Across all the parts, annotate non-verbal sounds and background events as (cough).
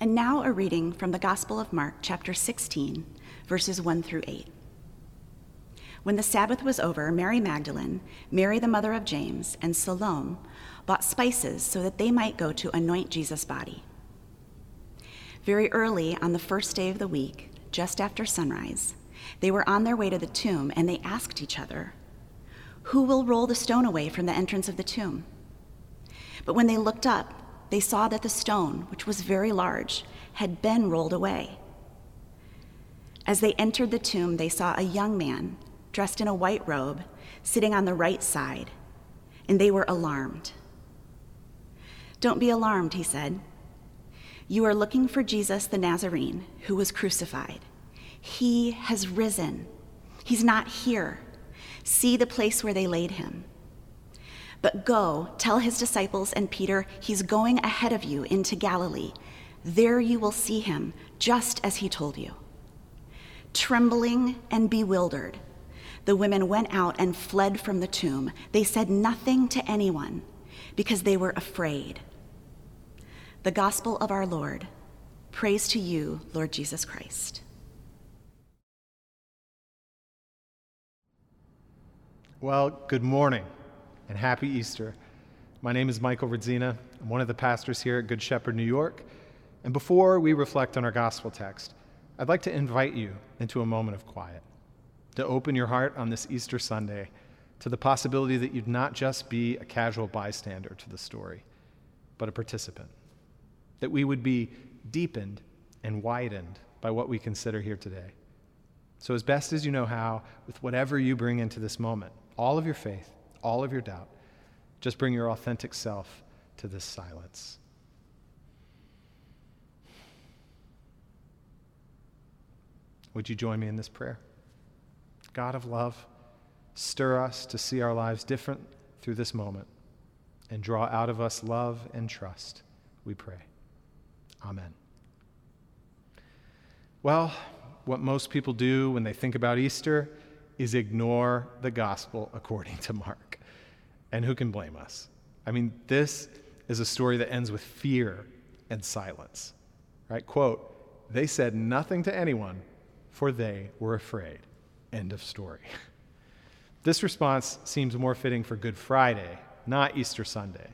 And now a reading from the Gospel of Mark, chapter 16, verses 1 through 8. When the Sabbath was over, Mary Magdalene, Mary the mother of James, and Salome bought spices so that they might go to anoint Jesus' body. Very early on the first day of the week, just after sunrise, they were on their way to the tomb and they asked each other, Who will roll the stone away from the entrance of the tomb? But when they looked up, they saw that the stone, which was very large, had been rolled away. As they entered the tomb, they saw a young man dressed in a white robe sitting on the right side, and they were alarmed. Don't be alarmed, he said. You are looking for Jesus the Nazarene, who was crucified. He has risen. He's not here. See the place where they laid him. But go, tell his disciples and Peter, he's going ahead of you into Galilee. There you will see him, just as he told you. Trembling and bewildered, the women went out and fled from the tomb. They said nothing to anyone because they were afraid. The gospel of our Lord. Praise to you, Lord Jesus Christ. Well, good morning and happy Easter. My name is Michael Radzina. I'm one of the pastors here at Good Shepherd, New York. And before we reflect on our gospel text, I'd like to invite you into a moment of quiet, to open your heart on this Easter Sunday to the possibility that you'd not just be a casual bystander to the story, but a participant. That we would be deepened and widened by what we consider here today. So, as best as you know how, with whatever you bring into this moment, all of your faith, all of your doubt. Just bring your authentic self to this silence. Would you join me in this prayer? God of love, stir us to see our lives different through this moment and draw out of us love and trust, we pray. Amen. Well, what most people do when they think about Easter is ignore the gospel according to Mark. And who can blame us? I mean, this is a story that ends with fear and silence. Right? Quote, they said nothing to anyone, for they were afraid. End of story. (laughs) This response seems more fitting for Good Friday, not Easter Sunday.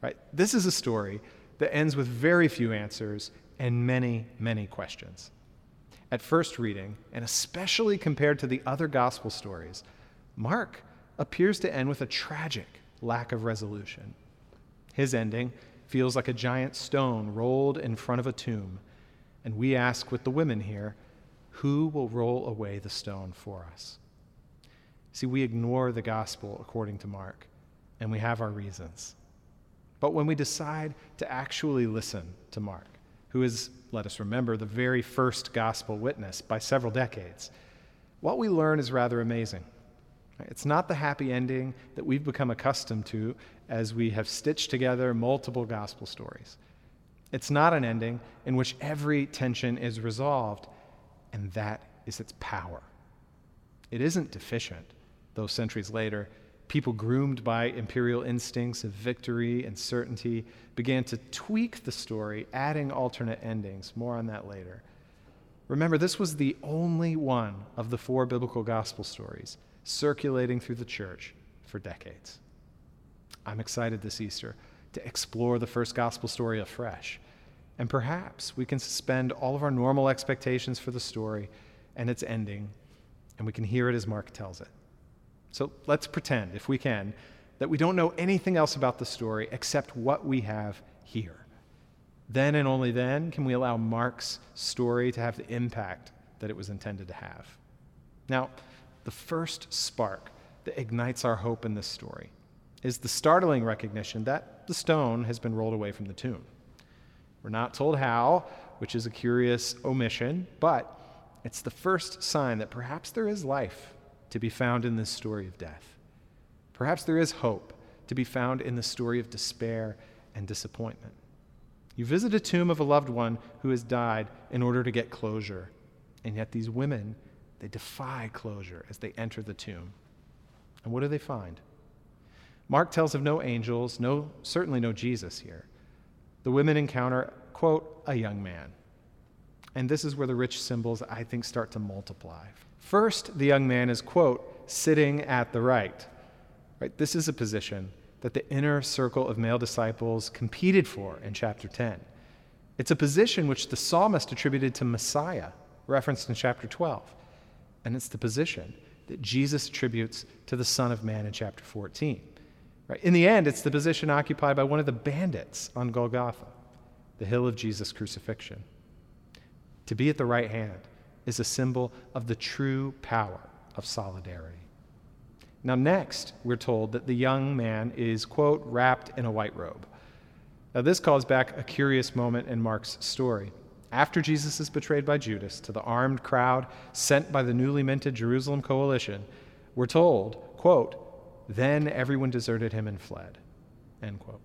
Right? This is a story that ends with very few answers and many, many questions at first reading, and especially compared to the other gospel stories, Mark appears to end with a tragic lack of resolution. His ending feels like a giant stone rolled in front of a tomb, and we ask with the women here, who will roll away the stone for us? See, we ignore the gospel according to Mark, and we have our reasons. But when we decide to actually listen to Mark, who is, let us remember, the very first gospel witness by several decades, what we learn is rather amazing. It's not the happy ending that we've become accustomed to as we have stitched together multiple gospel stories. It's not an ending in which every tension is resolved, and that is its power. It isn't deficient, though centuries later, people groomed by imperial instincts of victory and certainty began to tweak the story, adding alternate endings. More on that later. Remember, this was the only one of the four biblical gospel stories circulating through the church for decades. I'm excited this Easter to explore the first gospel story afresh. And perhaps we can suspend all of our normal expectations for the story and its ending, and we can hear it as Mark tells it. So let's pretend, if we can, that we don't know anything else about the story except what we have here. Then and only then can we allow Mark's story to have the impact that it was intended to have. Now, the first spark that ignites our hope in this story is the startling recognition that the stone has been rolled away from the tomb. We're not told how, which is a curious omission, but it's the first sign that perhaps there is life to be found in this story of death. Perhaps there is hope to be found in the story of despair and disappointment. You visit a tomb of a loved one who has died in order to get closure, and yet these women, they defy closure as they enter the tomb. And what do they find? Mark tells of no angels, no certainly no Jesus here. The women encounter, quote, a young man. And this is where the rich symbols, I think, start to multiply. First, the young man is, quote, sitting at the right. Right? This is a position that the inner circle of male disciples competed for in chapter 10. It's a position which the psalmist attributed to Messiah, referenced in chapter 12. And it's the position that Jesus attributes to the Son of Man in chapter 14. Right? In the end, it's the position occupied by one of the bandits on Golgotha, the hill of Jesus' crucifixion. To be at the right hand is a symbol of the true power of solidarity. Now, next, we're told that the young man is, quote, wrapped in a white robe. Now, this calls back a curious moment in Mark's story. After Jesus is betrayed by Judas to the armed crowd sent by the newly minted Jerusalem coalition, we're told, quote, then everyone deserted him and fled, end quote.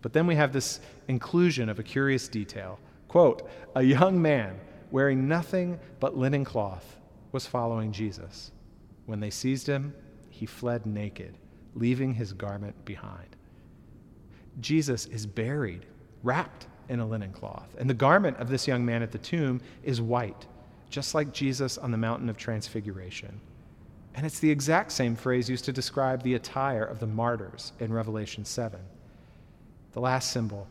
But then we have this inclusion of a curious detail. Quote, a young man wearing nothing but linen cloth was following Jesus. When they seized him, he fled naked, leaving his garment behind. Jesus is buried, wrapped in a linen cloth. And the garment of this young man at the tomb is white, just like Jesus on the mountain of transfiguration. And it's the exact same phrase used to describe the attire of the martyrs in Revelation 7. The last symbol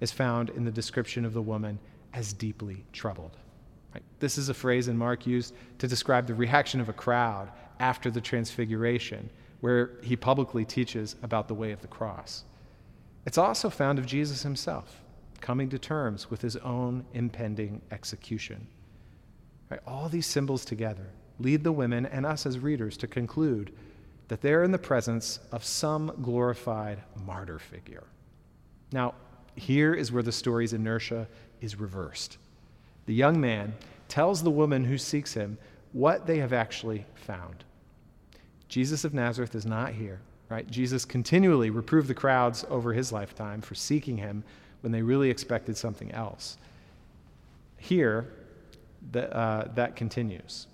is found in the description of the woman as deeply troubled. Right? This is a phrase in Mark used to describe the reaction of a crowd after the transfiguration, where he publicly teaches about the way of the cross. It's also found of Jesus himself coming to terms with his own impending execution. Right? All these symbols together lead the women and us as readers to conclude that they're in the presence of some glorified martyr figure. Now, here is where the story's inertia is reversed. The young man tells the woman who seeks him what they have actually found. Jesus of Nazareth is not here, right? Jesus continually reproved the crowds over his lifetime for seeking him when they really expected something else. Here, the, uh, that continues.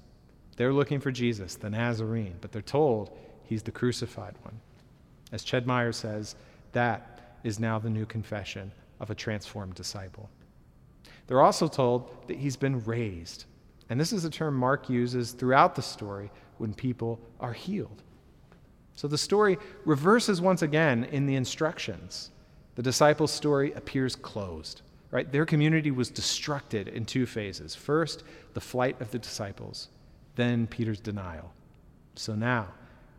They're looking for Jesus, the Nazarene, but they're told he's the crucified one. As Ched Myers says, that is now the new confession of a transformed disciple. They're also told that he's been raised. And this is a term Mark uses throughout the story when people are healed. So the story reverses once again in the instructions. The disciples' story appears closed, right? Their community was destructed in two phases. First, the flight of the disciples, then Peter's denial. So now,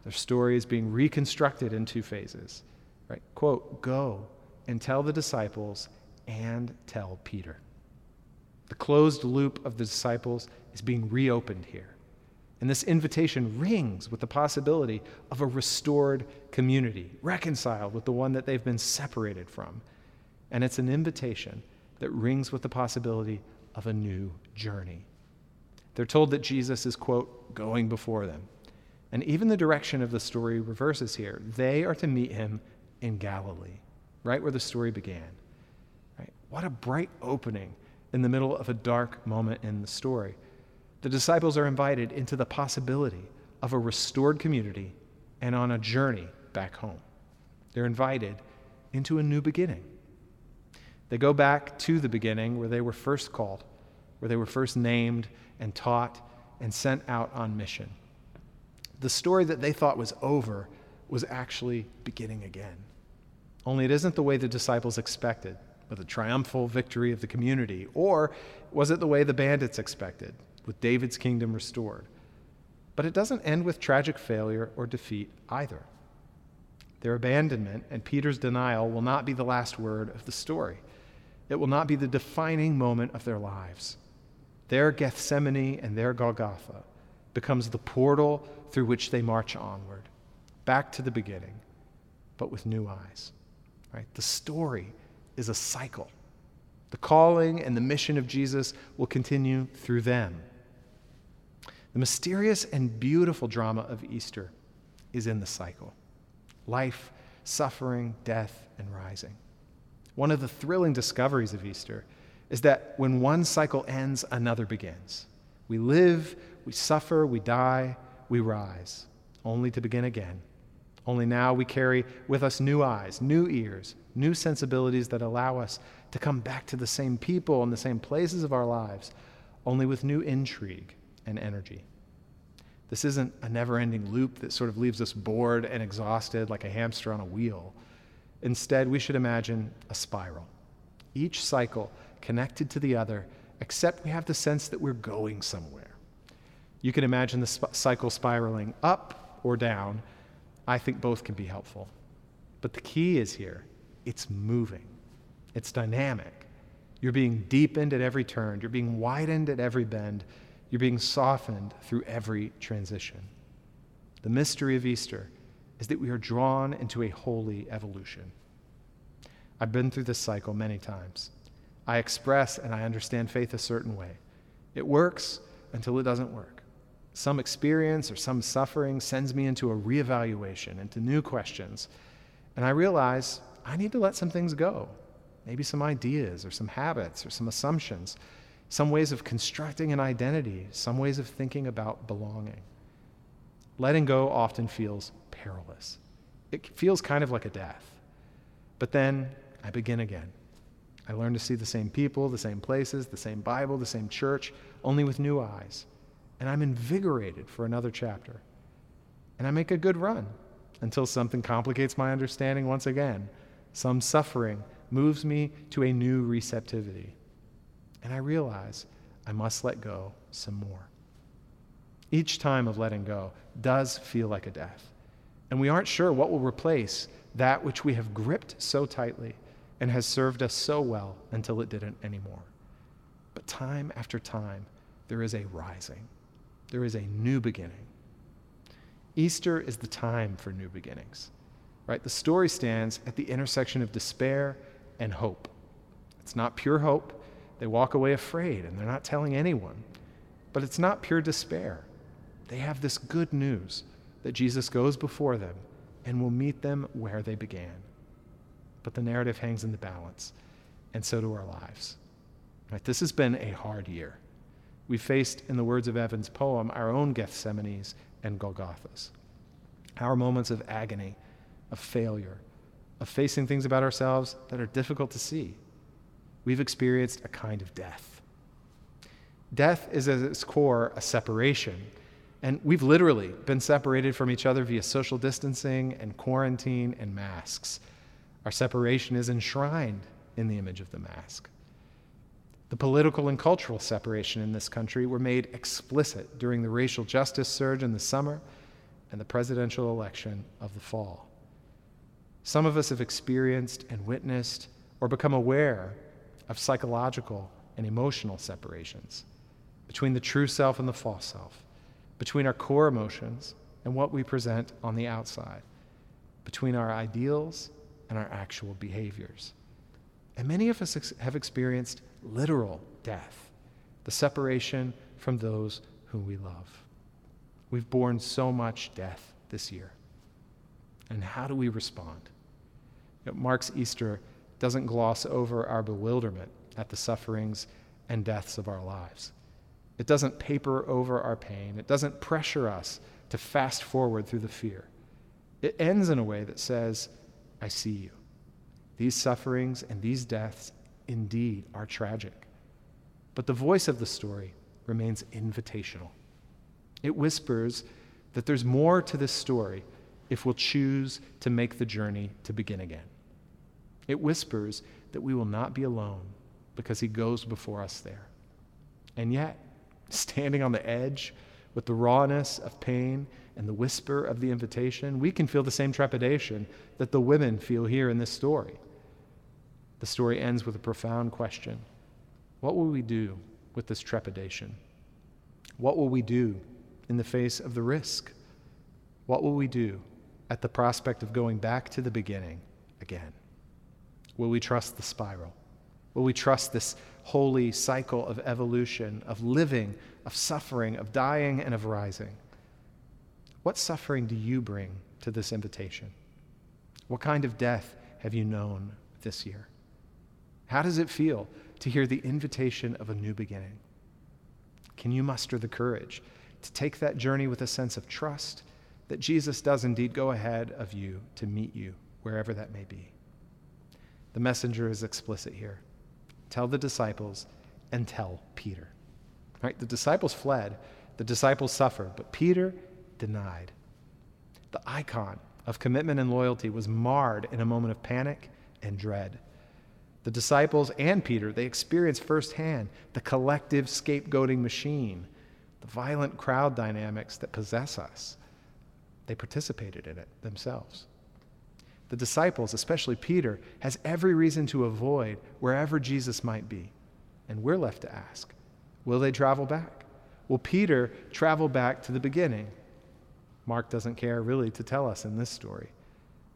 their story is being reconstructed in two phases. Right? Quote, go and tell the disciples and tell Peter. The closed loop of the disciples is being reopened here. And this invitation rings with the possibility of a restored community, reconciled with the one that they've been separated from. And it's an invitation that rings with the possibility of a new journey. They're told that Jesus is, quote, going before them. And even the direction of the story reverses here. They are to meet him in Galilee, right where the story began. Right? What a bright opening in the middle of a dark moment in the story. The disciples are invited into the possibility of a restored community and on a journey back home. They're invited into a new beginning. They go back to the beginning where they were first called, where they were first named and taught and sent out on mission. The story that they thought was over was actually beginning again. Only it isn't the way the disciples expected with a triumphal victory of the community? Or was it the way the bandits expected, with David's kingdom restored? But it doesn't end with tragic failure or defeat either. Their abandonment and Peter's denial will not be the last word of the story. It will not be the defining moment of their lives. Their Gethsemane and their Golgotha becomes the portal through which they march onward, back to the beginning, but with new eyes. Right? The story is a cycle. The calling and the mission of Jesus will continue through them. The mysterious and beautiful drama of Easter is in the cycle life, suffering, death, and rising. One of the thrilling discoveries of Easter is that when one cycle ends, another begins. We live, we suffer, we die, we rise, only to begin again. Only now we carry with us new eyes, new ears, new sensibilities that allow us to come back to the same people and the same places of our lives, only with new intrigue and energy. This isn't a never ending loop that sort of leaves us bored and exhausted like a hamster on a wheel. Instead, we should imagine a spiral, each cycle connected to the other, except we have the sense that we're going somewhere. You can imagine the sp- cycle spiraling up or down. I think both can be helpful. But the key is here it's moving, it's dynamic. You're being deepened at every turn, you're being widened at every bend, you're being softened through every transition. The mystery of Easter is that we are drawn into a holy evolution. I've been through this cycle many times. I express and I understand faith a certain way. It works until it doesn't work. Some experience or some suffering sends me into a reevaluation, into new questions. And I realize I need to let some things go. Maybe some ideas or some habits or some assumptions, some ways of constructing an identity, some ways of thinking about belonging. Letting go often feels perilous. It feels kind of like a death. But then I begin again. I learn to see the same people, the same places, the same Bible, the same church, only with new eyes. And I'm invigorated for another chapter. And I make a good run until something complicates my understanding once again. Some suffering moves me to a new receptivity. And I realize I must let go some more. Each time of letting go does feel like a death. And we aren't sure what will replace that which we have gripped so tightly and has served us so well until it didn't anymore. But time after time, there is a rising, there is a new beginning. Easter is the time for new beginnings, right? The story stands at the intersection of despair and hope. It's not pure hope. They walk away afraid and they're not telling anyone. But it's not pure despair. They have this good news that Jesus goes before them and will meet them where they began. But the narrative hangs in the balance, and so do our lives. Right, this has been a hard year. We faced, in the words of Evan's poem, our own Gethsemanes and Golgothas, our moments of agony, of failure, of facing things about ourselves that are difficult to see. We've experienced a kind of death. Death is at its core a separation and we've literally been separated from each other via social distancing and quarantine and masks. Our separation is enshrined in the image of the mask. The political and cultural separation in this country were made explicit during the racial justice surge in the summer and the presidential election of the fall. Some of us have experienced and witnessed or become aware of psychological and emotional separations between the true self and the false self between our core emotions and what we present on the outside, between our ideals and our actual behaviors. And many of us ex- have experienced literal death, the separation from those whom we love. We've borne so much death this year. And how do we respond? Know, Mark's Easter doesn't gloss over our bewilderment at the sufferings and deaths of our lives. It doesn't paper over our pain. It doesn't pressure us to fast forward through the fear. It ends in a way that says, I see you. These sufferings and these deaths indeed are tragic. But the voice of the story remains invitational. It whispers that there's more to this story if we'll choose to make the journey to begin again. It whispers that we will not be alone because he goes before us there. And yet, (laughs) standing on the edge with the rawness of pain and the whisper of the invitation, we can feel the same trepidation that the women feel here in this story. The story ends with a profound question What will we do with this trepidation? What will we do in the face of the risk? What will we do at the prospect of going back to the beginning again? Will we trust the spiral? Will we trust this holy cycle of evolution, of living, of suffering, of dying, and of rising? What suffering do you bring to this invitation? What kind of death have you known this year? How does it feel to hear the invitation of a new beginning? Can you muster the courage to take that journey with a sense of trust that Jesus does indeed go ahead of you to meet you wherever that may be? The messenger is explicit here. Tell the disciples and tell Peter. Right? The disciples fled, the disciples suffered, but Peter denied. The icon of commitment and loyalty was marred in a moment of panic and dread. The disciples and Peter, they experienced firsthand the collective scapegoating machine, the violent crowd dynamics that possess us. They participated in it themselves. The disciples, especially Peter, has every reason to avoid wherever Jesus might be. And we're left to ask will they travel back? Will Peter travel back to the beginning? Mark doesn't care really to tell us in this story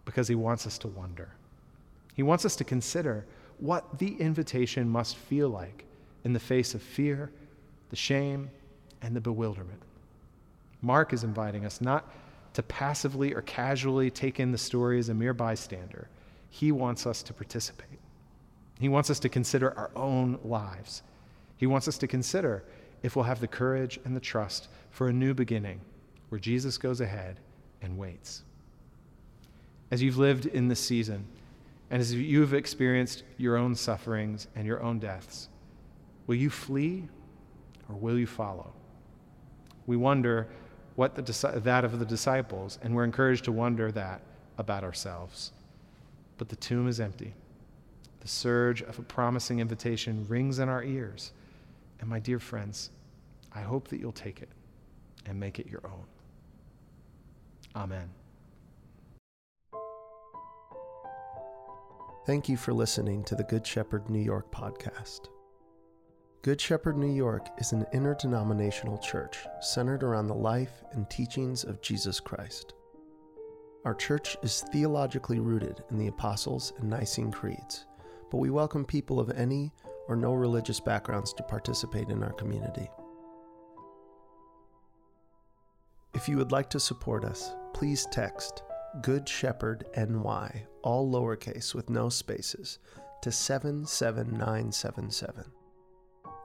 because he wants us to wonder. He wants us to consider what the invitation must feel like in the face of fear, the shame, and the bewilderment. Mark is inviting us not to passively or casually take in the story as a mere bystander. He wants us to participate. He wants us to consider our own lives. He wants us to consider if we'll have the courage and the trust for a new beginning where Jesus goes ahead and waits. As you've lived in this season, and as you've experienced your own sufferings and your own deaths, will you flee or will you follow? We wonder what the, that of the disciples, and we're encouraged to wonder that about ourselves. But the tomb is empty. The surge of a promising invitation rings in our ears. And my dear friends, I hope that you'll take it and make it your own. Amen. Thank you for listening to the Good Shepherd New York podcast. Good Shepherd New York is an interdenominational church centered around the life and teachings of Jesus Christ. Our church is theologically rooted in the Apostles' and Nicene Creeds, but we welcome people of any or no religious backgrounds to participate in our community. If you would like to support us, please text Good Shepherd NY, all lowercase with no spaces, to 77977.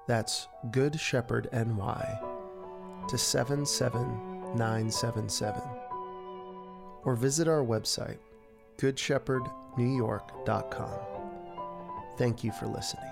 That's Good Shepherd NY to 77977. Or visit our website, goodshepherdnewyork.com. Thank you for listening.